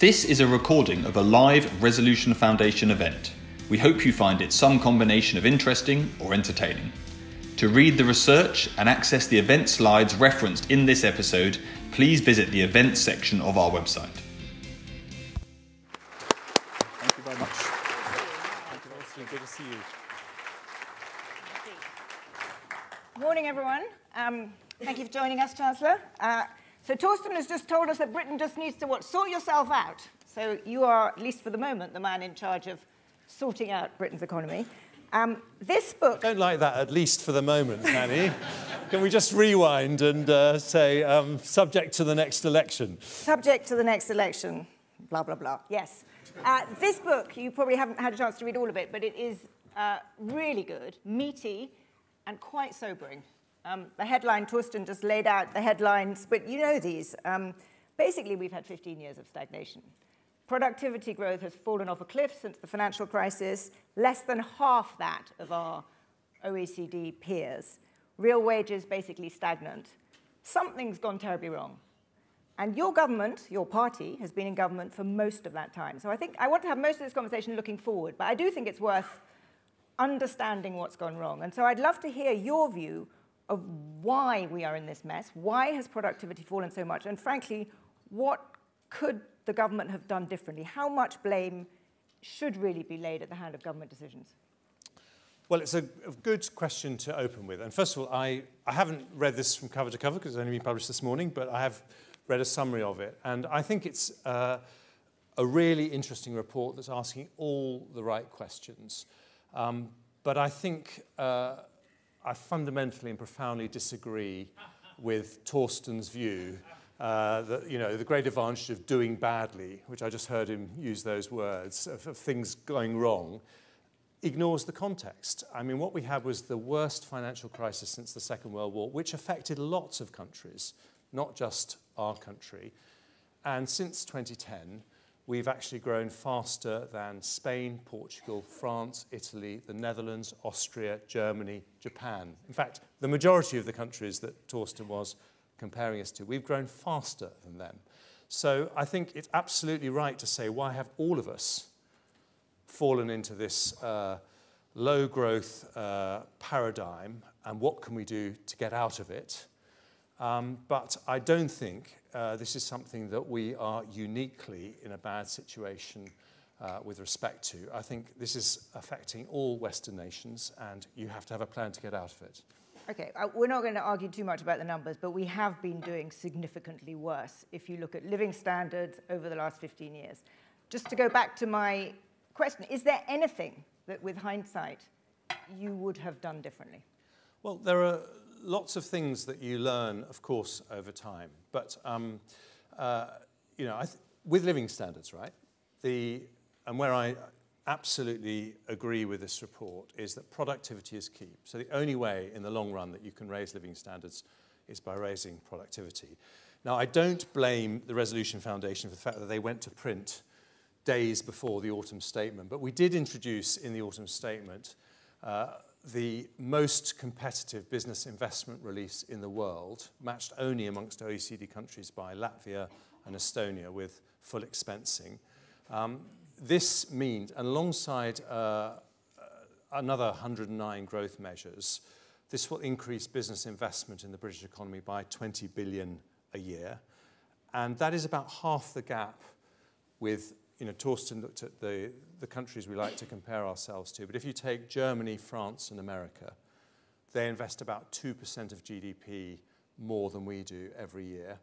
This is a recording of a live Resolution Foundation event. We hope you find it some combination of interesting or entertaining. To read the research and access the event slides referenced in this episode, please visit the events section of our website. Thank you very much. Thank you, Torsten. Good to see you. Good morning, everyone. Um, thank you for joining us, Chancellor. Uh, so Torsten has just told us that Britain just needs to what? Sort yourself out. So you are, at least for the moment, the man in charge of sorting out Britain's economy. Um, this book. I Don't like that, at least for the moment, Zanny. Can we just rewind and uh, say, um, subject to the next election? Subject to the next election. Blah, blah, blah. Yes. Uh, this book, you probably haven't had a chance to read all of it, but it is uh, really good, meaty, and quite sobering. Um, the headline, Torsten just laid out the headlines, but you know these. Um, basically, we've had 15 years of stagnation. Productivity growth has fallen off a cliff since the financial crisis, less than half that of our OECD peers. Real wages basically stagnant. Something's gone terribly wrong. And your government, your party, has been in government for most of that time. So I think I want to have most of this conversation looking forward, but I do think it's worth understanding what's gone wrong. And so I'd love to hear your view of why we are in this mess. Why has productivity fallen so much? And frankly, what could the government have done differently? How much blame should really be laid at the hand of government decisions? Well, it's a, a good question to open with. And first of all, I, I haven't read this from cover to cover because it's only been published this morning, but I have read a summary of it. And I think it's uh, a really interesting report that's asking all the right questions. Um, but I think uh, I fundamentally and profoundly disagree with Torsten's view uh, that you know the great advantage of doing badly, which I just heard him use those words of, of things going wrong, ignores the context. I mean, what we had was the worst financial crisis since the Second World War, which affected lots of countries, not just our country. And since 2010, we've actually grown faster than Spain, Portugal, France, Italy, the Netherlands, Austria, Germany, Japan. In fact, the majority of the countries that Torsten was comparing us to, we've grown faster than them. So I think it's absolutely right to say, why have all of us fallen into this uh, low growth uh, paradigm and what can we do to get out of it? Um, but I don't think uh, this is something that we are uniquely in a bad situation uh, with respect to. I think this is affecting all Western nations, and you have to have a plan to get out of it. Okay, uh, we're not going to argue too much about the numbers, but we have been doing significantly worse if you look at living standards over the last 15 years. Just to go back to my question, is there anything that, with hindsight, you would have done differently? Well, there are lots of things that you learn, of course, over time. But, um, uh, you know, th- with living standards, right, the, and where I absolutely agree with this report is that productivity is key. So the only way in the long run that you can raise living standards is by raising productivity. Now, I don't blame the Resolution Foundation for the fact that they went to print days before the autumn statement, but we did introduce in the autumn statement uh, the most competitive business investment release in the world, matched only amongst OECD countries by Latvia and Estonia with full expensing. Um, this means, alongside uh, another 109 growth measures, this will increase business investment in the British economy by 20 billion a year. And that is about half the gap with you know, Torsten looked at the, the countries we like to compare ourselves to, but if you take Germany, France, and America, they invest about 2% of GDP more than we do every year.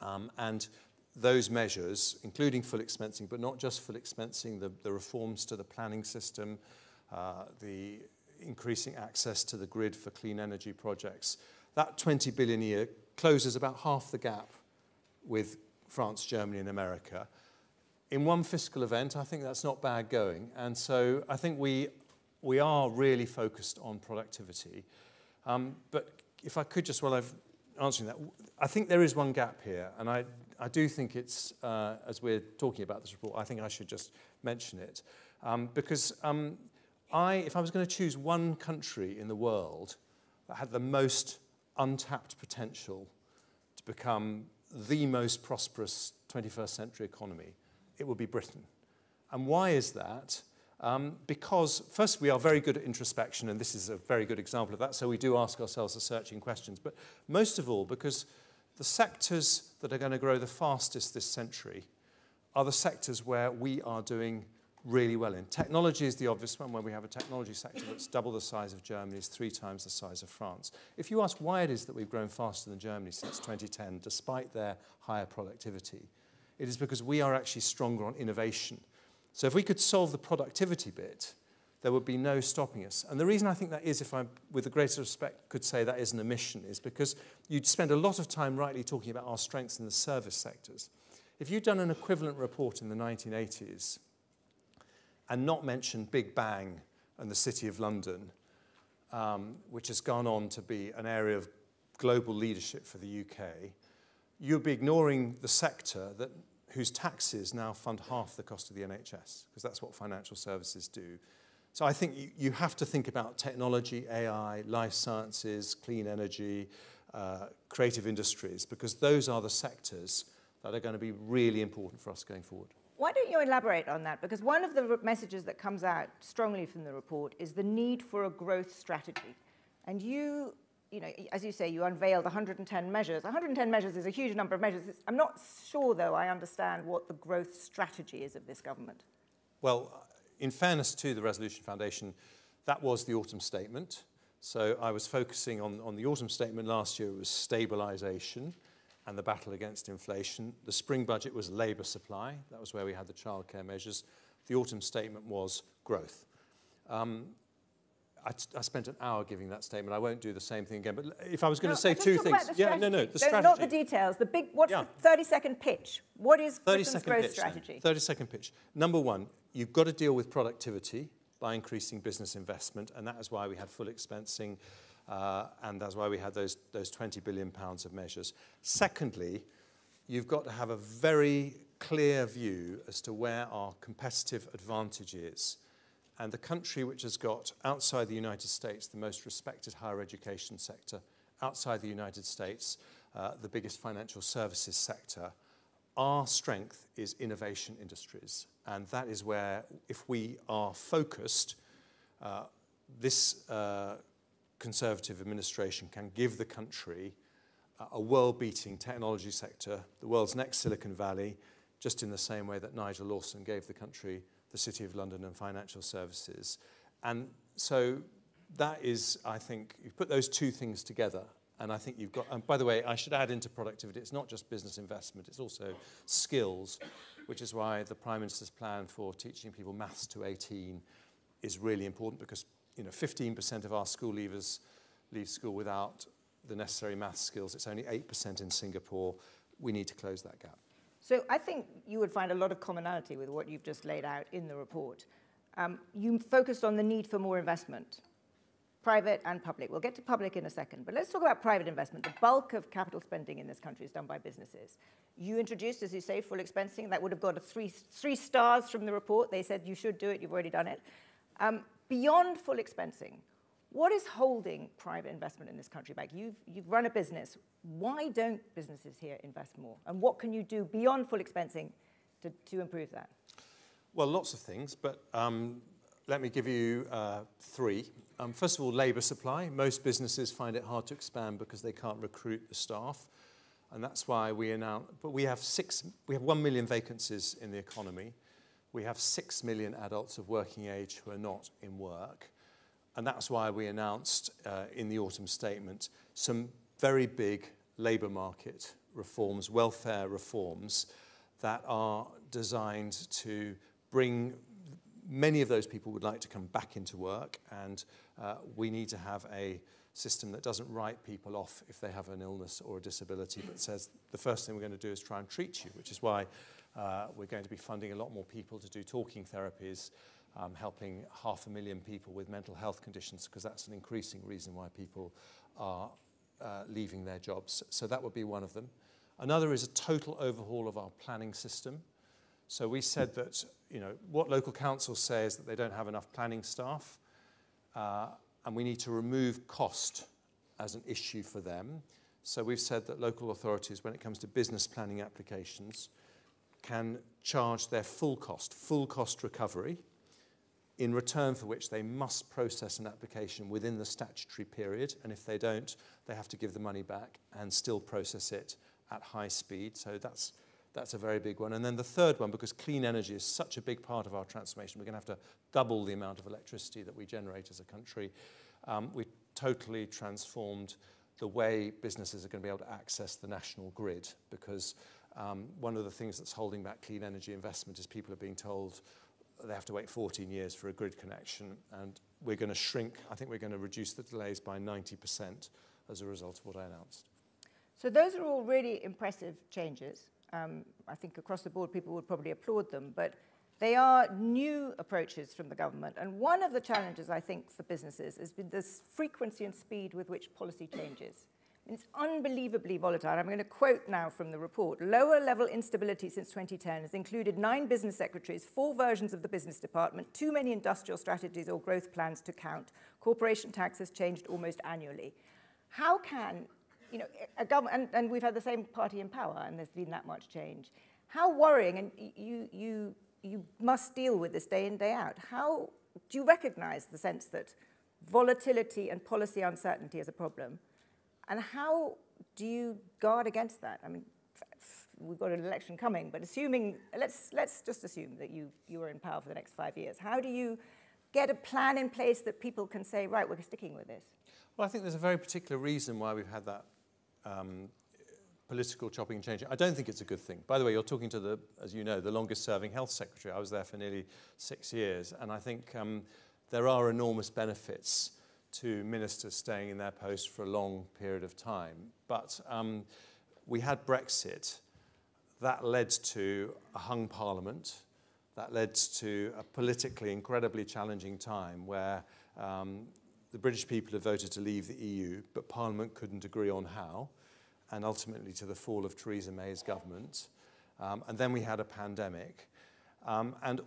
Um, and those measures, including full expensing, but not just full expensing, the, the reforms to the planning system, uh, the increasing access to the grid for clean energy projects, that 20 billion a year closes about half the gap with France, Germany, and America in one fiscal event, I think that's not bad going. And so I think we, we are really focused on productivity. Um, but if I could just, while I'm answering that, I think there is one gap here. And I, I do think it's, uh, as we're talking about this report, I think I should just mention it. Um, because um, I, if I was going to choose one country in the world that had the most untapped potential to become the most prosperous 21st century economy, it would be Britain. And why is that? Um, because, first, we are very good at introspection, and this is a very good example of that, so we do ask ourselves the searching questions. But most of all, because the sectors that are going to grow the fastest this century are the sectors where we are doing really well in. Technology is the obvious one, where we have a technology sector that's double the size of Germany, is three times the size of France. If you ask why it is that we've grown faster than Germany since 2010, despite their higher productivity, it is because we are actually stronger on innovation. So if we could solve the productivity bit, there would be no stopping us. And the reason I think that is, if I, with the greatest respect, could say that is an omission, is because you'd spend a lot of time rightly talking about our strengths in the service sectors. If you'd done an equivalent report in the 1980s and not mentioned Big Bang and the City of London, um, which has gone on to be an area of global leadership for the UK, you'd be ignoring the sector that whose taxes now fund half the cost of the NHS, because that's what financial services do. So I think you, you have to think about technology, AI, life sciences, clean energy, uh, creative industries, because those are the sectors that are going to be really important for us going forward. Why don't you elaborate on that? Because one of the messages that comes out strongly from the report is the need for a growth strategy. And you you know, as you say, you unveiled 110 measures. 110 measures is a huge number of measures. I'm not sure, though, I understand what the growth strategy is of this government. Well, in fairness to the Resolution Foundation, that was the autumn statement. So I was focusing on, on the autumn statement last year, it was stabilisation and the battle against inflation. The spring budget was labour supply. That was where we had the childcare measures. The autumn statement was growth. Um, I, I, spent an hour giving that statement. I won't do the same thing again. But if I was going no, to say two things, yeah, no, no, the strategy. Not the details. The big. What's yeah. the thirty-second pitch? What is 30 Britain's growth pitch, strategy? Thirty-second pitch. Number one, you've got to deal with productivity by increasing business investment, and that is why we had full expensing, uh, and that's why we had those those twenty billion pounds of measures. Secondly, you've got to have a very clear view as to where our competitive advantage is and the country which has got, outside the United States, the most respected higher education sector, outside the United States, uh, the biggest financial services sector, our strength is innovation industries. And that is where, if we are focused, uh, this uh, Conservative administration can give the country a world beating technology sector, the world's next Silicon Valley, just in the same way that Nigel Lawson gave the country the City of London and financial services. And so that is, I think, you put those two things together, and I think you've got, and by the way, I should add into productivity, it's not just business investment, it's also skills, which is why the Prime Minister's plan for teaching people maths to 18 is really important because, you know, 15% of our school leavers leave school without the necessary maths skills. It's only 8% in Singapore. We need to close that gap. So I think you would find a lot of commonality with what you've just laid out in the report. Um, you focused on the need for more investment, private and public. We'll get to public in a second, but let's talk about private investment. The bulk of capital spending in this country is done by businesses. You introduced, as you say, full expensing. That would have got three, three stars from the report. They said you should do it, you've already done it. Um, beyond full expensing, what is holding private investment in this country back? You've, you've run a business. Why don't businesses here invest more? And what can you do beyond full expensing to, to improve that? Well, lots of things, but um, let me give you uh, three. Um, first of all, labour supply. Most businesses find it hard to expand because they can't recruit the staff. And that's why we announced, but we have six, we have one million vacancies in the economy. We have six million adults of working age who are not in work. And that's why we announced uh, in the autumn statement some very big labour market reforms, welfare reforms that are designed to bring many of those people would like to come back into work. And uh, we need to have a system that doesn't write people off if they have an illness or a disability but says the first thing we're going to do is try and treat you which is why uh, we're going to be funding a lot more people to do talking therapies um, helping half a million people with mental health conditions, because that's an increasing reason why people are uh, leaving their jobs. So that would be one of them. Another is a total overhaul of our planning system. So we said that, you know, what local councils say is that they don't have enough planning staff, uh, and we need to remove cost as an issue for them. So we've said that local authorities, when it comes to business planning applications, can charge their full cost, full cost recovery, in return for which they must process an application within the statutory period, and if they don't, they have to give the money back and still process it at high speed. So that's, that's a very big one. And then the third one, because clean energy is such a big part of our transformation, we're going to have to double the amount of electricity that we generate as a country. Um, we totally transformed the way businesses are going to be able to access the national grid because um, one of the things that's holding back clean energy investment is people are being told they have to wait 14 years for a grid connection and we're going to shrink, I think we're going to reduce the delays by 90% as a result of what I announced. So those are all really impressive changes. Um, I think across the board people would probably applaud them, but they are new approaches from the government. And one of the challenges, I think, for businesses has been this frequency and speed with which policy changes. It's unbelievably volatile. I'm going to quote now from the report. Lower level instability since 2010 has included nine business secretaries, four versions of the business department, too many industrial strategies or growth plans to count. Corporation tax has changed almost annually. How can, you know, a government, and, and we've had the same party in power and there's been that much change. How worrying, and you, you, you must deal with this day in, day out. How do you recognize the sense that volatility and policy uncertainty is a problem? And how do you guard against that? I mean, we've got an election coming, but assuming, let's, let's just assume that you, you are in power for the next five years. How do you get a plan in place that people can say, right, we're sticking with this? Well, I think there's a very particular reason why we've had that um, political chopping and changing. I don't think it's a good thing. By the way, you're talking to the, as you know, the longest serving health secretary. I was there for nearly six years, and I think um, there are enormous benefits to ministers staying in their post for a long period of time. But um, we had Brexit. That led to a hung parliament. That led to a politically incredibly challenging time where um, the British people had voted to leave the EU, but Parliament couldn't agree on how, and ultimately to the fall of Theresa May's government. Um, and then we had a pandemic. Um, and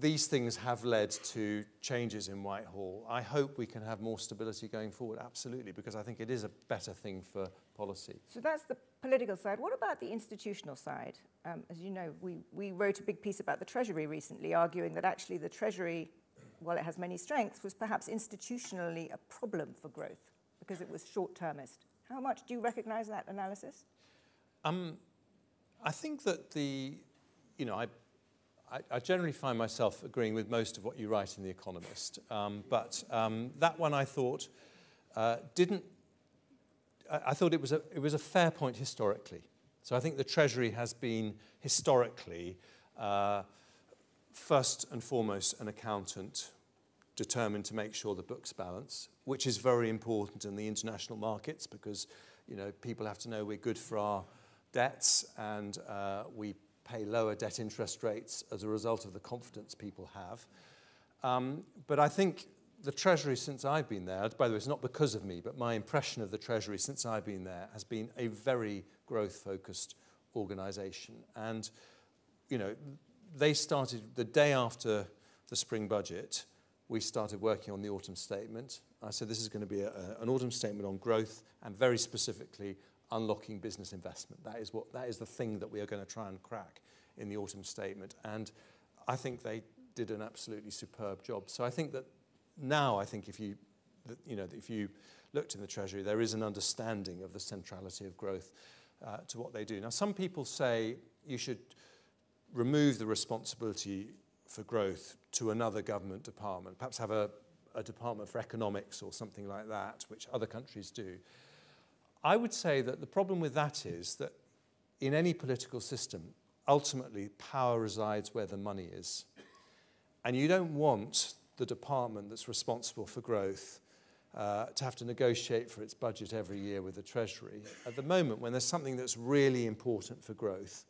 these things have led to changes in Whitehall. I hope we can have more stability going forward, absolutely, because I think it is a better thing for policy. So that's the political side. What about the institutional side? Um, as you know, we, we wrote a big piece about the Treasury recently, arguing that actually the Treasury, while it has many strengths, was perhaps institutionally a problem for growth because it was short-termist. How much do you recognize that analysis? Um, I think that the, you know, I I, I, generally find myself agreeing with most of what you write in The Economist. Um, but um, that one I thought uh, didn't, I, I thought it was, a, it was a fair point historically. So I think the Treasury has been historically, uh, first and foremost, an accountant determined to make sure the books balance, which is very important in the international markets because you know, people have to know we're good for our debts and uh, we pay lower debt interest rates as a result of the confidence people have. Um, but I think the Treasury, since I've been there, by the way, it's not because of me, but my impression of the Treasury since I've been there has been a very growth focused organization. And, you know, they started the day after the spring budget, we started working on the autumn statement. I said this is going to be a, a, an autumn statement on growth and very specifically unlocking business investment. That is, what, that is the thing that we are going to try and crack in the autumn statement. And I think they did an absolutely superb job. So I think that now, I think if you, you know, if you looked in the Treasury, there is an understanding of the centrality of growth uh, to what they do. Now, some people say you should remove the responsibility for growth to another government department, perhaps have a, a department for economics or something like that, which other countries do. I would say that the problem with that is that in any political system, ultimately power resides where the money is. And you don't want the department that's responsible for growth uh, to have to negotiate for its budget every year with the Treasury. At the moment, when there's something that's really important for growth,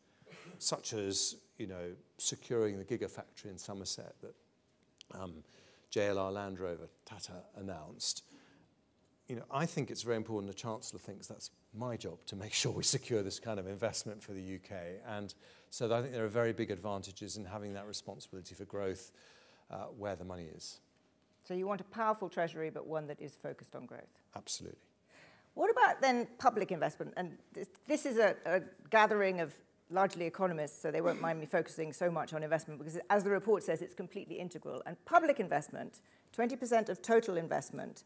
such as you know, securing the gigafactory in Somerset that um, JLR Land Rover Tata announced, you know, I think it's very important the Chancellor thinks that's my job to make sure we secure this kind of investment for the UK. And so I think there are very big advantages in having that responsibility for growth uh, where the money is. So you want a powerful treasury, but one that is focused on growth? Absolutely. What about then public investment? And this, this is a, a gathering of largely economists, so they won't mind me focusing so much on investment because, as the report says, it's completely integral. And public investment, 20% of total investment,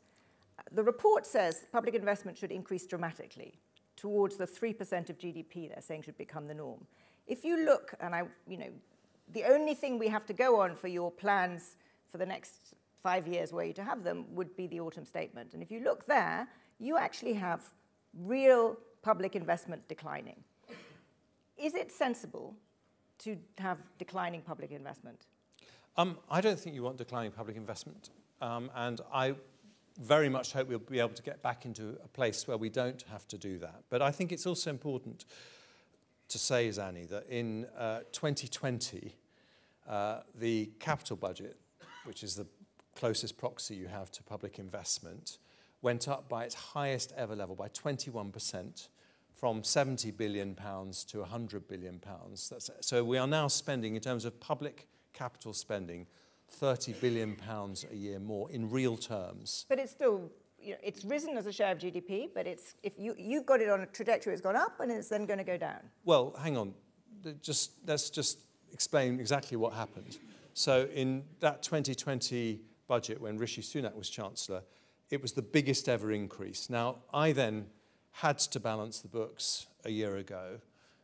the report says public investment should increase dramatically towards the 3% of GDP they're saying should become the norm. If you look, and I, you know, the only thing we have to go on for your plans for the next five years were you to have them would be the autumn statement. And if you look there, you actually have real public investment declining. Is it sensible to have declining public investment? Um, I don't think you want declining public investment. Um, and I very much hope we'll be able to get back into a place where we don't have to do that. But I think it's also important to say, Zanny, that in uh, 2020, uh, the capital budget, which is the closest proxy you have to public investment, went up by its highest ever level, by 21%, from 70 billion pounds to 100 billion pounds. That's, so we are now spending, in terms of public capital spending, 30 billion pounds a year more in real terms. But it's still you know, it's risen as a share of GDP, but it's if you you've got it on a trajectory, it's gone up, and it's then going to go down. Well, hang on, just let's just explain exactly what happened. So in that 2020 budget, when Rishi Sunak was chancellor, it was the biggest ever increase. Now I then had to balance the books a year ago.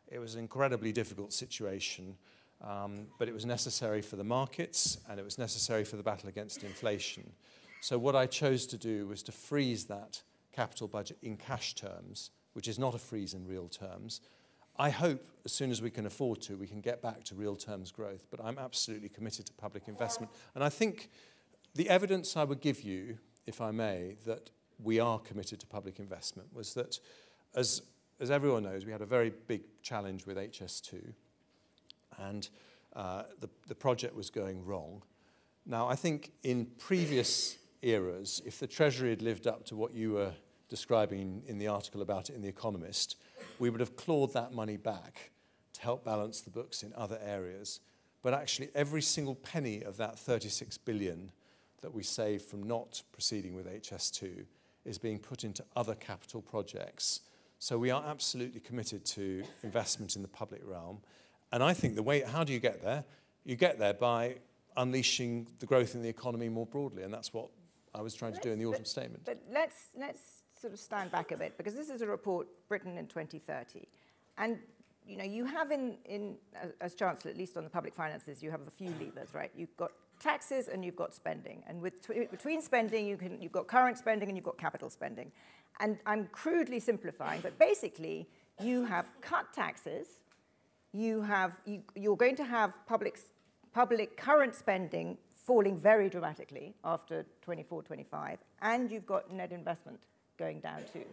It was an incredibly difficult situation. Um, but it was necessary for the markets and it was necessary for the battle against inflation. So what I chose to do was to freeze that capital budget in cash terms, which is not a freeze in real terms. I hope as soon as we can afford to, we can get back to real terms growth, but I'm absolutely committed to public investment. And I think the evidence I would give you, if I may, that we are committed to public investment was that, as, as everyone knows, we had a very big challenge with HS2 and uh, the, the project was going wrong. Now, I think in previous eras, if the Treasury had lived up to what you were describing in the article about it in The Economist, we would have clawed that money back to help balance the books in other areas. But actually, every single penny of that 36 billion that we save from not proceeding with HS2 is being put into other capital projects. So we are absolutely committed to investment in the public realm. And I think the way, how do you get there? You get there by unleashing the growth in the economy more broadly, and that's what I was trying to do in the autumn but, statement. But let's, let's sort of stand back a bit, because this is a report written in 2030. And you know, you have in, in as Chancellor, at least on the public finances, you have a few levers, right? You've got taxes and you've got spending. And with, between spending, you can, you've got current spending and you've got capital spending. And I'm crudely simplifying, but basically, you have cut taxes, you have, you, you're going to have public, public current spending falling very dramatically after 24, 25, and you've got net investment going down too.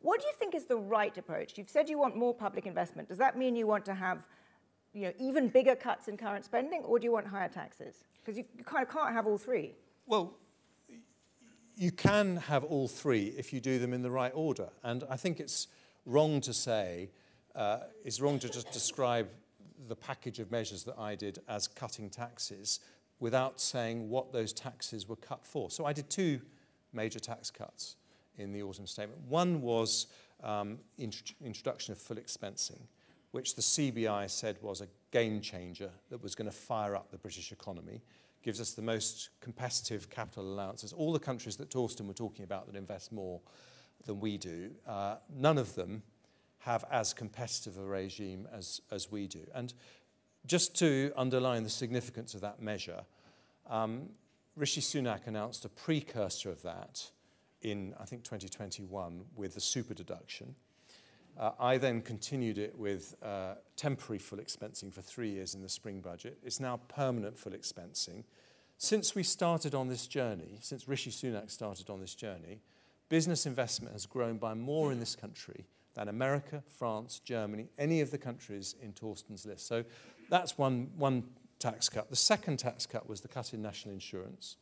What do you think is the right approach? You've said you want more public investment. Does that mean you want to have you know, even bigger cuts in current spending, or do you want higher taxes? Because you, you kind of can't have all three. Well, you can have all three if you do them in the right order. And I think it's wrong to say uh, it's wrong to just describe the package of measures that I did as cutting taxes without saying what those taxes were cut for. So I did two major tax cuts in the autumn statement. One was um, int introduction of full expensing, which the CBI said was a game changer that was going to fire up the British economy, gives us the most competitive capital allowances. All the countries that Torsten were talking about that invest more than we do, uh, none of them have as competitive a regime as, as we do. And just to underline the significance of that measure, um, Rishi Sunak announced a precursor of that in, I think, 2021 with the super deduction. Uh, I then continued it with uh, temporary full expensing for three years in the spring budget. It's now permanent full expensing. Since we started on this journey, since Rishi Sunak started on this journey, business investment has grown by more in this country than America, France, Germany, any of the countries in Torsten's list. So that's one, one tax cut. The second tax cut was the cut in national insurance,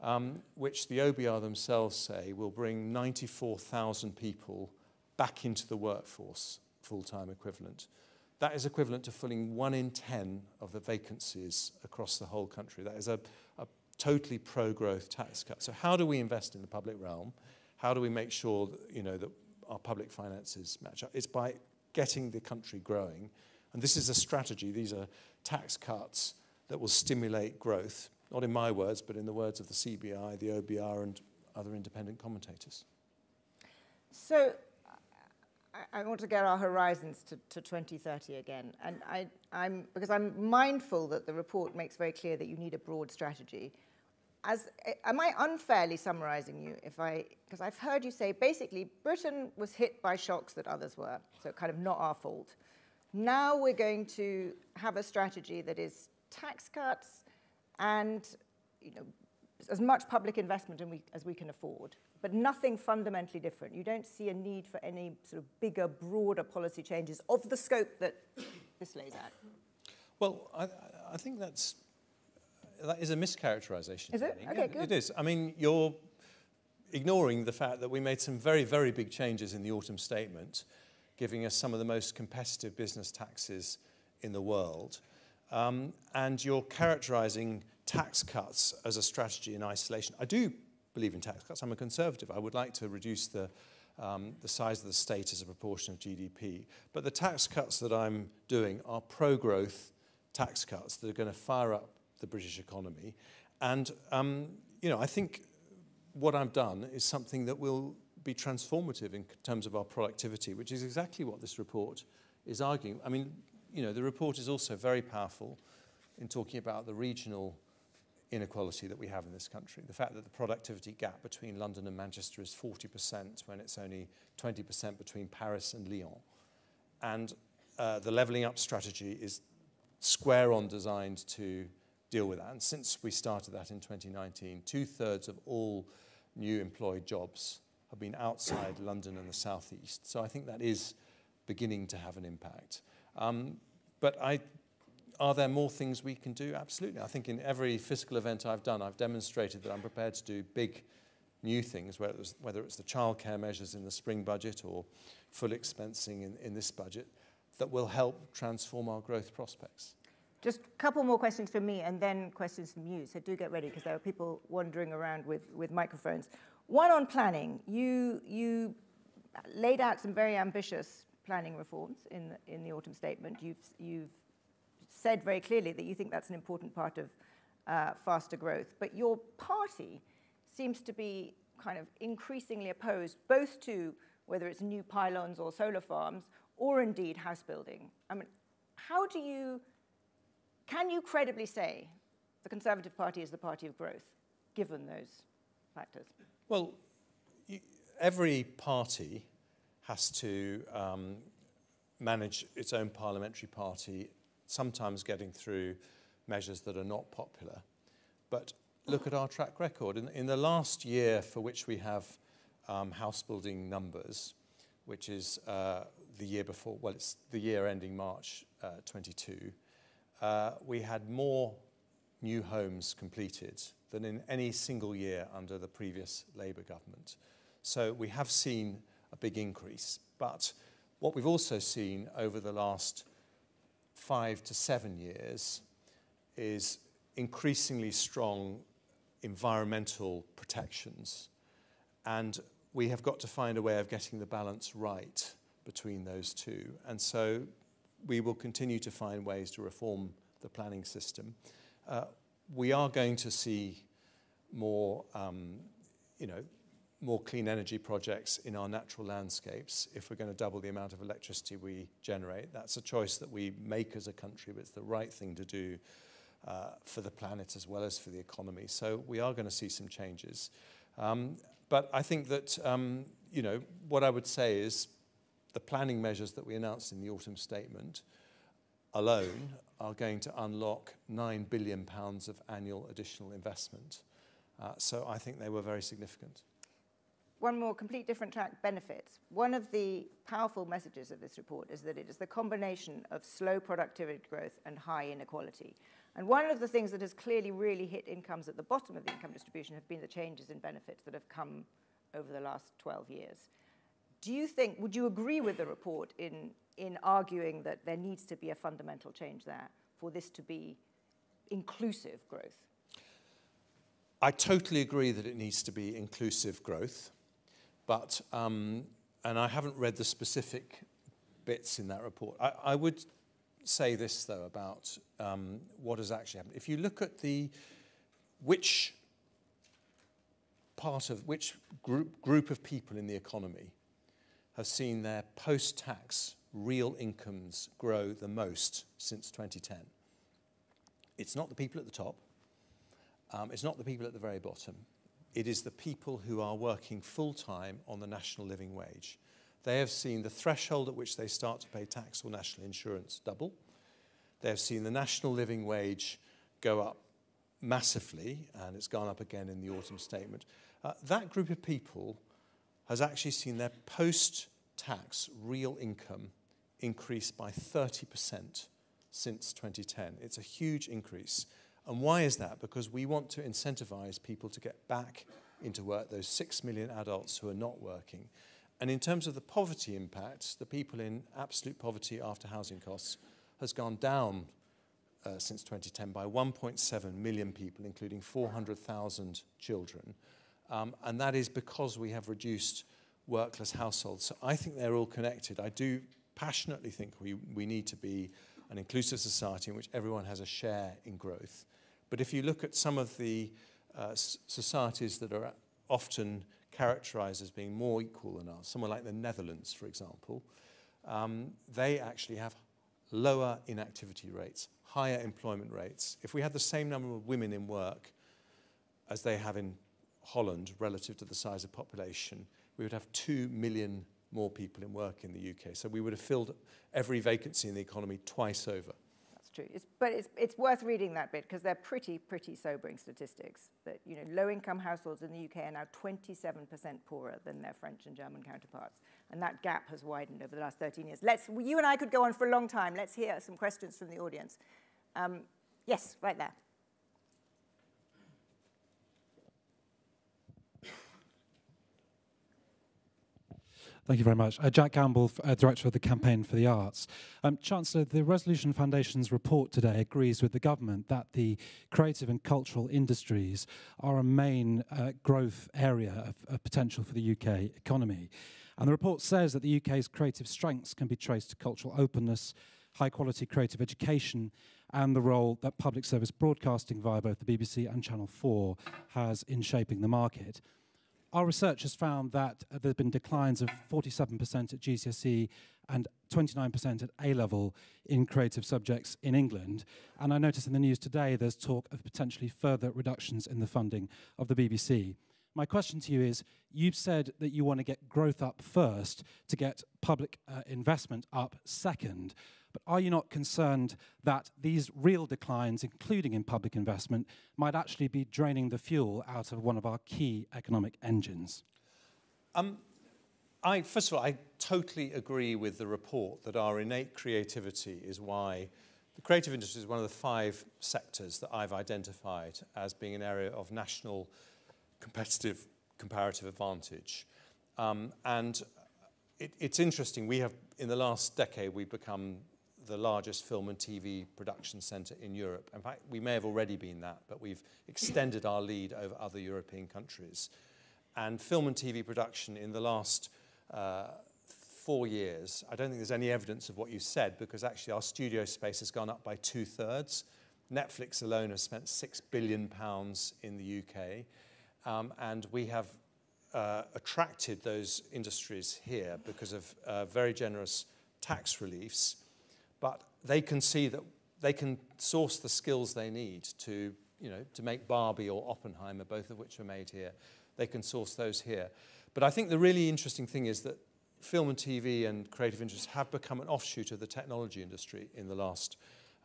um, which the OBR themselves say will bring 94,000 people back into the workforce, full-time equivalent. That is equivalent to filling one in 10 of the vacancies across the whole country. That is a, a totally pro-growth tax cut. So how do we invest in the public realm? How do we make sure that, you know, that our public finances match up. It's by getting the country growing. And this is a strategy. These are tax cuts that will stimulate growth, not in my words, but in the words of the CBI, the OBR, and other independent commentators. So I, I want to get our horizons to, to 2030 again. And I, I'm, because I'm mindful that the report makes very clear that you need a broad strategy. As, eh, am I unfairly summarizing you if I, because I've heard you say basically Britain was hit by shocks that others were, so kind of not our fault. Now we're going to have a strategy that is tax cuts and you know, as much public investment we, as we can afford, but nothing fundamentally different. You don't see a need for any sort of bigger, broader policy changes of the scope that this lays out. Well, I, I think that's that is a mischaracterization. Is it? Okay, yeah, good. It is. I mean, you're ignoring the fact that we made some very, very big changes in the autumn statement, giving us some of the most competitive business taxes in the world. Um, and you're characterizing tax cuts as a strategy in isolation. I do believe in tax cuts. I'm a conservative. I would like to reduce the, um, the size of the state as a proportion of GDP. But the tax cuts that I'm doing are pro growth tax cuts that are going to fire up the British economy. And, um, you know, I think what I've done is something that will be transformative in terms of our productivity, which is exactly what this report is arguing. I mean, you know, the report is also very powerful in talking about the regional inequality that we have in this country. The fact that the productivity gap between London and Manchester is 40% when it's only 20% between Paris and Lyon. And uh, the levelling up strategy is square on designed to deal with that. And since we started that in 2019, two thirds of all new employed jobs have been outside London and the southeast. So I think that is beginning to have an impact. Um, but I are there more things we can do? Absolutely. I think in every fiscal event I've done, I've demonstrated that I'm prepared to do big new things, whether, it was, whether it's the childcare measures in the spring budget or full expensing in, in this budget, that will help transform our growth prospects. Just a couple more questions from me and then questions from you. So do get ready because there are people wandering around with, with microphones. One on planning. You, you laid out some very ambitious planning reforms in, in the autumn statement. You've, you've said very clearly that you think that's an important part of uh, faster growth. But your party seems to be kind of increasingly opposed both to whether it's new pylons or solar farms or indeed house building. I mean, how do you, can you credibly say the Conservative Party is the party of growth, given those factors? Well, every party has to um, manage its own parliamentary party sometimes getting through measures that are not popular. But look at our track record. In, in the last year for which we have um, house building numbers, which is uh, the year before, well, it's the year ending March uh, 22, uh, we had more new homes completed than in any single year under the previous Labour government. So we have seen a big increase. But what we've also seen over the last five to seven years is increasingly strong environmental protections. And we have got to find a way of getting the balance right between those two. And so we will continue to find ways to reform the planning system. Uh, we are going to see more, um, you know, more clean energy projects in our natural landscapes if we're going to double the amount of electricity we generate. That's a choice that we make as a country, but it's the right thing to do uh, for the planet as well as for the economy. So we are going to see some changes. Um, but I think that, um, you know, what I would say is the planning measures that we announced in the autumn statement alone are going to unlock £9 billion pounds of annual additional investment. Uh, so I think they were very significant one more complete different track benefits. One of the powerful messages of this report is that it is the combination of slow productivity growth and high inequality. And one of the things that has clearly really hit incomes at the bottom of the income distribution have been the changes in benefits that have come over the last 12 years. Do you think, would you agree with the report in, in arguing that there needs to be a fundamental change there for this to be inclusive growth? I totally agree that it needs to be inclusive growth. But, um, and I haven't read the specific bits in that report. I, I would say this though about um, what has actually happened. If you look at the which part of which group, group of people in the economy have seen their post-tax real incomes grow the most since 2010. It's not the people at the top. Um, it's not the people at the very bottom. It is the people who are working full time on the national living wage. They have seen the threshold at which they start to pay tax or national insurance double. They have seen the national living wage go up massively, and it's gone up again in the autumn statement. Uh, that group of people has actually seen their post tax real income increase by 30% since 2010. It's a huge increase. And why is that? Because we want to incentivize people to get back into work, those 6 million adults who are not working. And in terms of the poverty impact, the people in absolute poverty after housing costs has gone down uh, since 2010 by 1.7 million people, including 400,000 children. Um, and that is because we have reduced workless households. So I think they're all connected. I do passionately think we, we need to be an inclusive society in which everyone has a share in growth. But if you look at some of the uh, societies that are often characterized as being more equal than us, somewhere like the Netherlands, for example, um, they actually have lower inactivity rates, higher employment rates. If we had the same number of women in work as they have in Holland relative to the size of population, we would have 2 million more people in work in the UK. So we would have filled every vacancy in the economy twice over. That's true. It's, but it's, it's worth reading that bit because they're pretty, pretty sobering statistics. That you know, low-income households in the UK are now 27% poorer than their French and German counterparts. And that gap has widened over the last 13 years. Let's, you and I could go on for a long time. Let's hear some questions from the audience. Um, yes, right there. Thank you very much. Uh, Jack Gamble, uh, Director of the Campaign for the Arts. Um, Chancellor, the Resolution Foundation's report today agrees with the government that the creative and cultural industries are a main uh, growth area of, of potential for the UK economy. And the report says that the UK's creative strengths can be traced to cultural openness, high quality creative education, and the role that public service broadcasting via both the BBC and Channel 4 has in shaping the market. Our research has found that uh, there have been declines of 47% at GCSE and 29% at A level in creative subjects in England. And I notice in the news today there's talk of potentially further reductions in the funding of the BBC. My question to you is you've said that you want to get growth up first to get public uh, investment up second. But are you not concerned that these real declines, including in public investment, might actually be draining the fuel out of one of our key economic engines? Um, I, first of all, I totally agree with the report that our innate creativity is why the creative industry is one of the five sectors that I've identified as being an area of national competitive comparative advantage. Um, and it, it's interesting, we have, in the last decade, we've become the largest film and TV production centre in Europe. In fact, we may have already been that, but we've extended our lead over other European countries. And film and TV production in the last uh, four years, I don't think there's any evidence of what you said because actually our studio space has gone up by two thirds. Netflix alone has spent six billion pounds in the UK, um, and we have uh, attracted those industries here because of uh, very generous tax reliefs but they can see that they can source the skills they need to, you know, to make Barbie or Oppenheimer, both of which are made here. They can source those here. But I think the really interesting thing is that film and TV and creative industries have become an offshoot of the technology industry in the last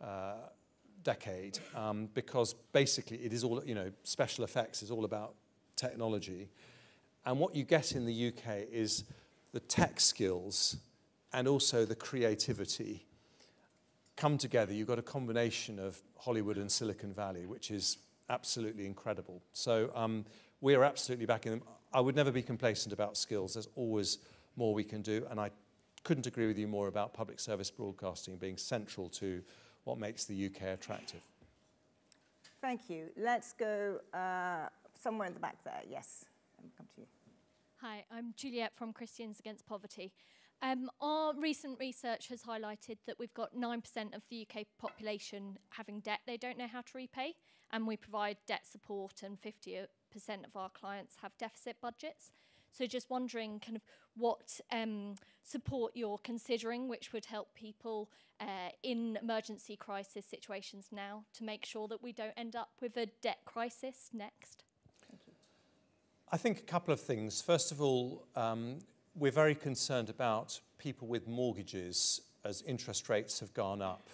uh, decade um, because basically it is all, you know, special effects is all about technology. And what you get in the UK is the tech skills and also the creativity come together, you've got a combination of Hollywood and Silicon Valley, which is absolutely incredible. So um, we are absolutely backing them. I would never be complacent about skills. There's always more we can do, and I couldn't agree with you more about public service broadcasting being central to what makes the UK attractive. Thank you. Let's go uh, somewhere in the back there. Yes, come to you. Hi, I'm Juliet from Christians Against Poverty. Um, our recent research has highlighted that we've got 9% of the UK population having debt they don't know how to repay, and we provide debt support, and 50% of our clients have deficit budgets. So just wondering kind of what um, support you're considering, which would help people uh, in emergency crisis situations now to make sure that we don't end up with a debt crisis next. I think a couple of things. First of all, um, we're very concerned about people with mortgages as interest rates have gone up,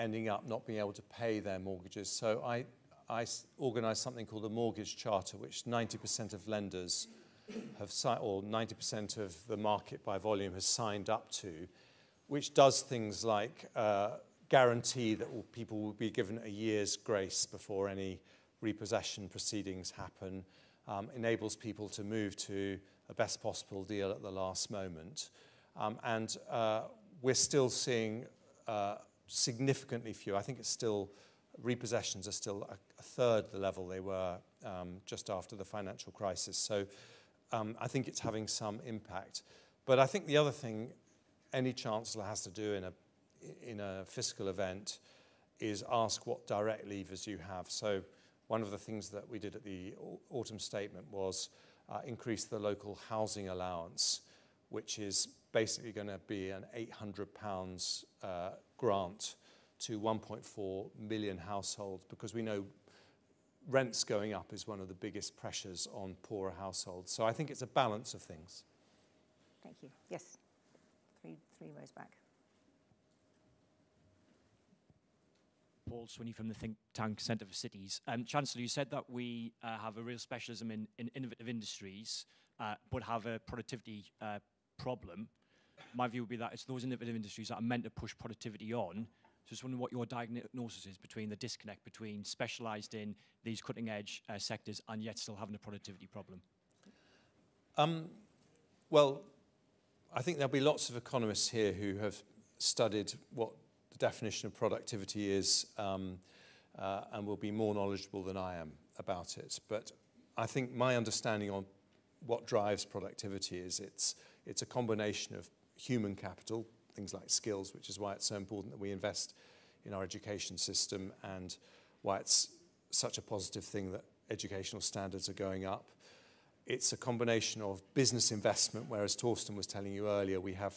ending up not being able to pay their mortgages. So I, I organised something called the Mortgage Charter, which 90% of lenders have signed, or 90% of the market by volume has signed up to, which does things like uh, guarantee that people will be given a year's grace before any repossession proceedings happen, um, enables people to move to a best possible deal at the last moment. Um, and uh, we're still seeing uh, significantly fewer. I think it's still, repossessions are still a, a third the level they were um, just after the financial crisis. So um, I think it's having some impact. But I think the other thing any chancellor has to do in a, in a fiscal event is ask what direct levers you have. So one of the things that we did at the autumn statement was uh, increase the local housing allowance, which is basically going to be an 800 pounds uh, grant to 1.4 million households because we know rents going up is one of the biggest pressures on poorer households. So I think it's a balance of things. Thank you. Yes, three, three rows back. Paul Swinney from the think tank Centre for Cities. Um, Chancellor, you said that we uh, have a real specialism in, in innovative industries, uh, but have a productivity uh, problem. My view would be that it's those innovative industries that are meant to push productivity on, So just wondering what your diagnosis is between the disconnect between specialised in these cutting edge uh, sectors and yet still having a productivity problem. Um, well, I think there'll be lots of economists here who have studied what the definition of productivity is um, uh, and will be more knowledgeable than I am about it. But I think my understanding on what drives productivity is it's, it's a combination of human capital, things like skills, which is why it's so important that we invest in our education system and why it's such a positive thing that educational standards are going up. It's a combination of business investment, whereas Torsten was telling you earlier, we have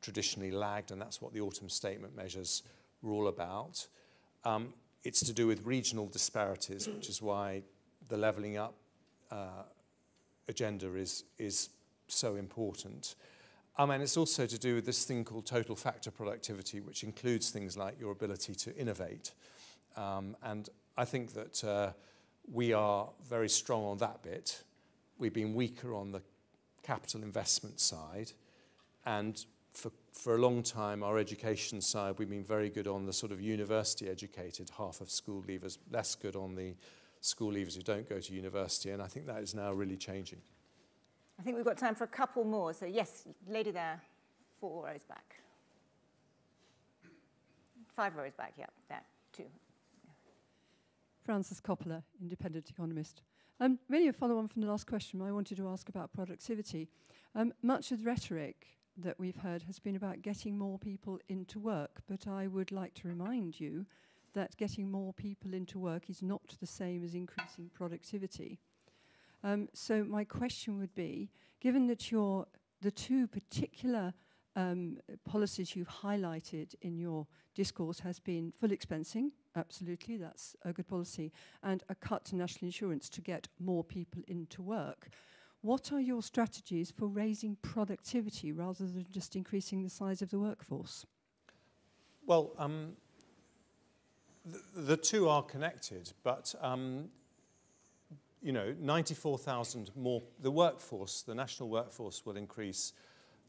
traditionally lagged, and that's what the autumn statement measures were all about. Um, it's to do with regional disparities, which is why the levelling up uh, agenda is, is so important. Um, and it's also to do with this thing called total factor productivity, which includes things like your ability to innovate. Um, and I think that uh, we are very strong on that bit. We've been weaker on the capital investment side. And for, for a long time, our education side, we've been very good on the sort of university educated half of school leavers, less good on the school leavers who don't go to university. And I think that is now really changing. I think we've got time for a couple more. So, yes, lady there, four rows back. Five rows back, yeah, there, two. Yeah. Frances Coppola, independent economist. Um, really a follow on from the last question, I wanted to ask about productivity. Um, much of the rhetoric that we've heard has been about getting more people into work, but I would like to remind you that getting more people into work is not the same as increasing productivity. Um, so my question would be, given that your the two particular um, policies you've highlighted in your discourse has been full expensing, absolutely, that's a good policy, and a cut to national insurance to get more people into work. What are your strategies for raising productivity rather than just increasing the size of the workforce? Well, um, the, the, two are connected, but um, you know, 94,000 more, the workforce, the national workforce will increase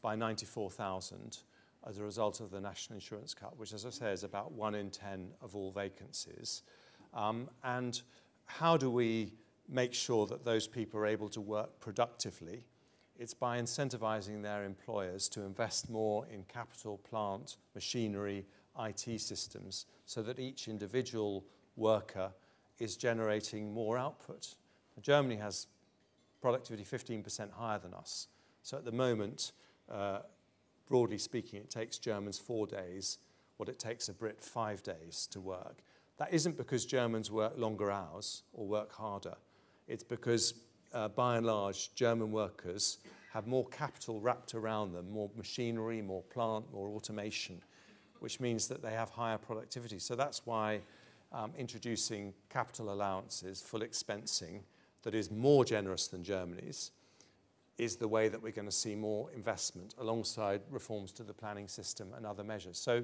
by 94,000 as a result of the national insurance cut, which, as I say, is about one in 10 of all vacancies. Um, and how do we make sure that those people are able to work productively? It's by incentivizing their employers to invest more in capital, plant, machinery, IT systems, so that each individual worker is generating more output. Germany has productivity 15% higher than us. So at the moment, uh, broadly speaking, it takes Germans four days, what it takes a Brit five days to work. That isn't because Germans work longer hours or work harder. It's because, uh, by and large, German workers have more capital wrapped around them, more machinery, more plant, more automation, which means that they have higher productivity. So that's why um, introducing capital allowances, full expensing, that is more generous than Germany's, is the way that we're going to see more investment alongside reforms to the planning system and other measures. So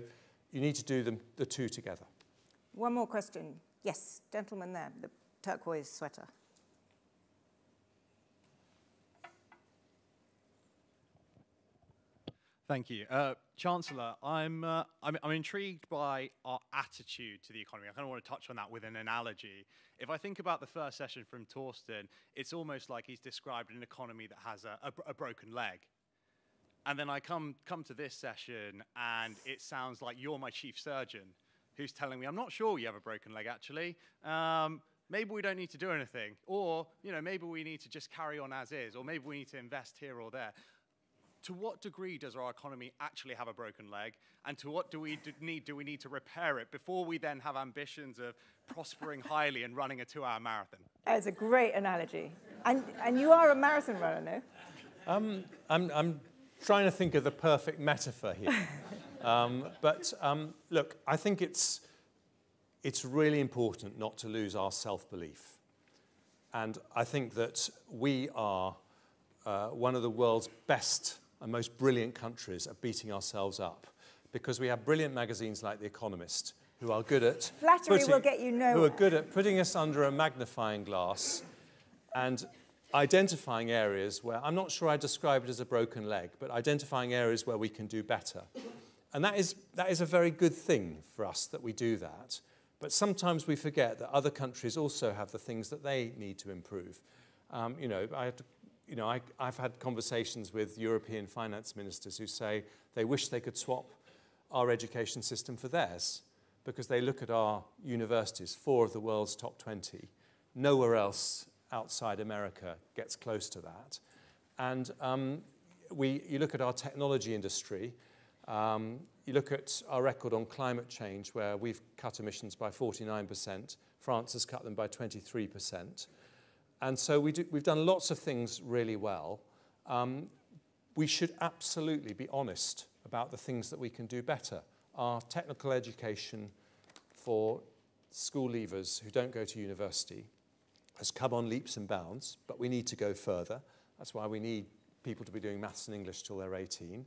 you need to do them, the two together. One more question. Yes, gentleman there, the turquoise sweater. Thank you. Uh, Chancellor, I'm, uh, I'm, I'm, intrigued by our attitude to the economy. I kind of want to touch on that with an analogy. If I think about the first session from Torsten, it's almost like he's described an economy that has a, a, a broken leg. And then I come, come to this session, and it sounds like you're my chief surgeon who's telling me, I'm not sure you have a broken leg, actually. Um, maybe we don't need to do anything. Or, you know, maybe we need to just carry on as is. Or maybe we need to invest here or there to what degree does our economy actually have a broken leg? And to what do we need, do we need to repair it before we then have ambitions of prospering highly and running a two-hour marathon? That's a great analogy. And, and you are a marathon runner, no? Um, I'm, I'm trying to think of the perfect metaphor here. um, but um, look, I think it's, it's really important not to lose our self-belief. And I think that we are uh, one of the world's best and most brilliant countries are beating ourselves up because we have brilliant magazines like The Economist who are good at flattery putting, will get you nowhere. Who are good at putting us under a magnifying glass and identifying areas where I'm not sure I describe it as a broken leg, but identifying areas where we can do better. And that is, that is a very good thing for us that we do that. But sometimes we forget that other countries also have the things that they need to improve. Um, you know, I have to you know, I, I've had conversations with European finance ministers who say they wish they could swap our education system for theirs because they look at our universities, four of the world's top 20. Nowhere else outside America gets close to that. And um, we, you look at our technology industry, um, you look at our record on climate change, where we've cut emissions by 49%, France has cut them by 23%. And so we do, we've done lots of things really well. Um, we should absolutely be honest about the things that we can do better. Our technical education for school leavers who don't go to university has come on leaps and bounds, but we need to go further. That's why we need people to be doing maths and English till they're 18.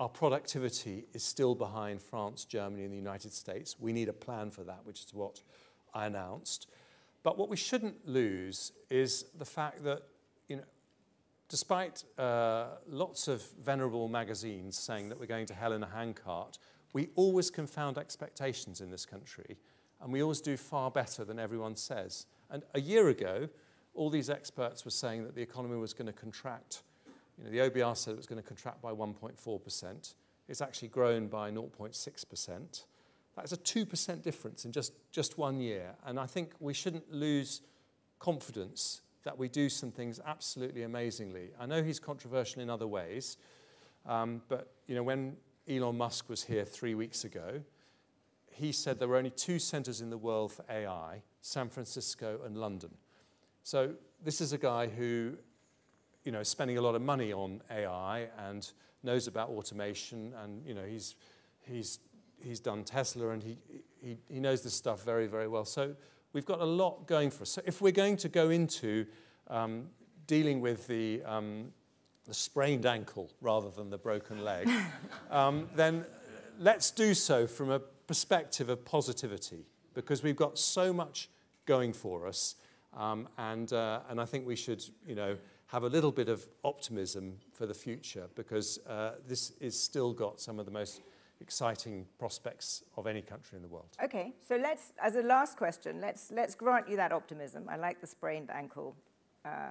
Our productivity is still behind France, Germany, and the United States. We need a plan for that, which is what I announced. But what we shouldn't lose is the fact that, you know, despite uh, lots of venerable magazines saying that we're going to hell in a handcart, we always confound expectations in this country, and we always do far better than everyone says. And a year ago, all these experts were saying that the economy was going to contract. You know, the OBR said it was going to contract by 1.4%. It's actually grown by 0.6%. That's a 2% difference in just, just one year. And I think we shouldn't lose confidence that we do some things absolutely amazingly. I know he's controversial in other ways, um, but you know, when Elon Musk was here three weeks ago, he said there were only two centers in the world for AI, San Francisco and London. So this is a guy who you know, is spending a lot of money on AI and knows about automation and you know, he's, he's he's done Tesla and he, he, he knows this stuff very, very well. So we've got a lot going for us. So if we're going to go into um, dealing with the, um, the sprained ankle rather than the broken leg, um, then let's do so from a perspective of positivity because we've got so much going for us. Um, and, uh, and I think we should, you know, have a little bit of optimism for the future because uh, this is still got some of the most exciting prospects of any country in the world. Okay, so let's, as a last question, let's, let's grant you that optimism. I like the sprained ankle uh,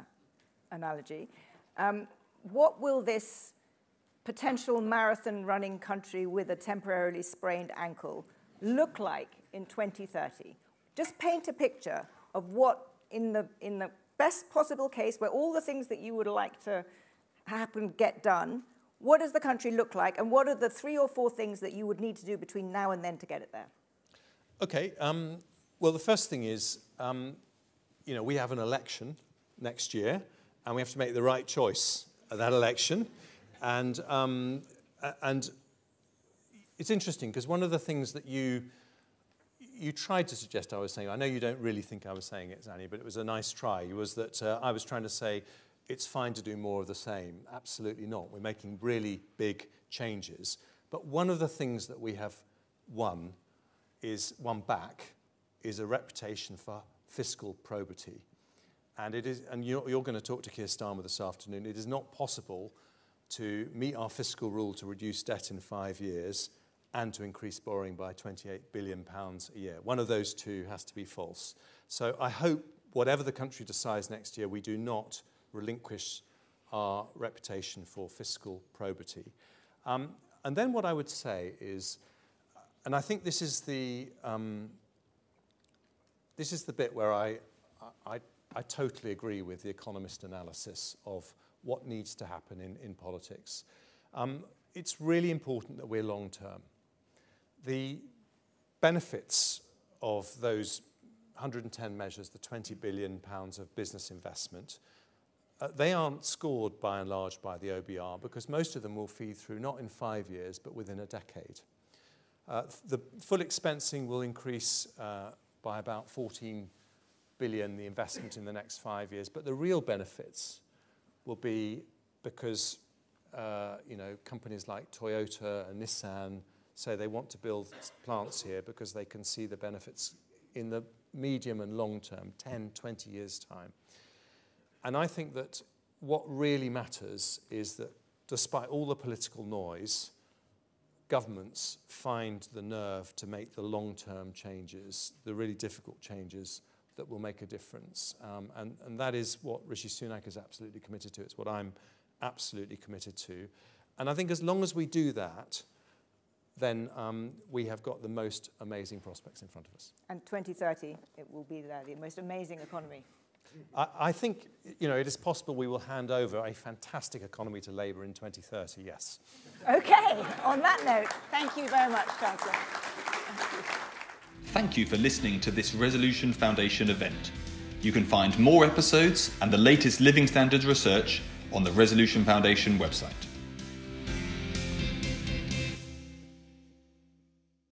analogy. Um, what will this potential marathon running country with a temporarily sprained ankle look like in 2030? Just paint a picture of what, in the, in the best possible case, where all the things that you would like to happen get done, What does the country look like, and what are the three or four things that you would need to do between now and then to get it there? Okay. Um, well, the first thing is, um, you know, we have an election next year, and we have to make the right choice at that election. And, um, and it's interesting because one of the things that you you tried to suggest I was saying, I know you don't really think I was saying it, Zanny, but it was a nice try, was that uh, I was trying to say it's fine to do more of the same. Absolutely not. We're making really big changes. But one of the things that we have won is one back is a reputation for fiscal probity. And, it is, and you're, you're going to talk to Keir Starmer this afternoon. It is not possible to meet our fiscal rule to reduce debt in five years and to increase borrowing by 28 billion pounds a year. One of those two has to be false. So I hope whatever the country decides next year, we do not relinquish our reputation for fiscal probity. Um, and then what I would say is, and I think this is the um, this is the bit where I, I, I totally agree with the economist analysis of what needs to happen in, in politics. Um, it's really important that we're long term. The benefits of those 110 measures, the 20 billion pounds of business investment, uh, they aren't scored by and large by the OBR because most of them will feed through not in five years but within a decade. Uh, the full expensing will increase uh, by about 14 billion, the investment in the next five years. But the real benefits will be because uh, you know, companies like Toyota and Nissan say they want to build plants here because they can see the benefits in the medium and long term, 10, 20 years' time. And I think that what really matters is that despite all the political noise, governments find the nerve to make the long-term changes, the really difficult changes that will make a difference. Um, and, and that is what Rishi Sunak is absolutely committed to. It's what I'm absolutely committed to. And I think as long as we do that, then um, we have got the most amazing prospects in front of us. And 2030, it will be the most amazing economy. I, I think you know, it is possible we will hand over a fantastic economy to Labour in 2030, yes. Okay, on that note, thank you very much, Chancellor. Thank you for listening to this Resolution Foundation event. You can find more episodes and the latest living standards research on the Resolution Foundation website.